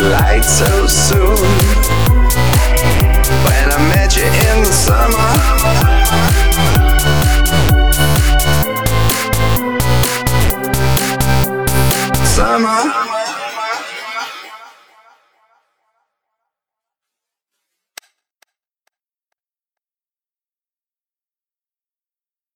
light so soon. When I met you in the summer. Summer.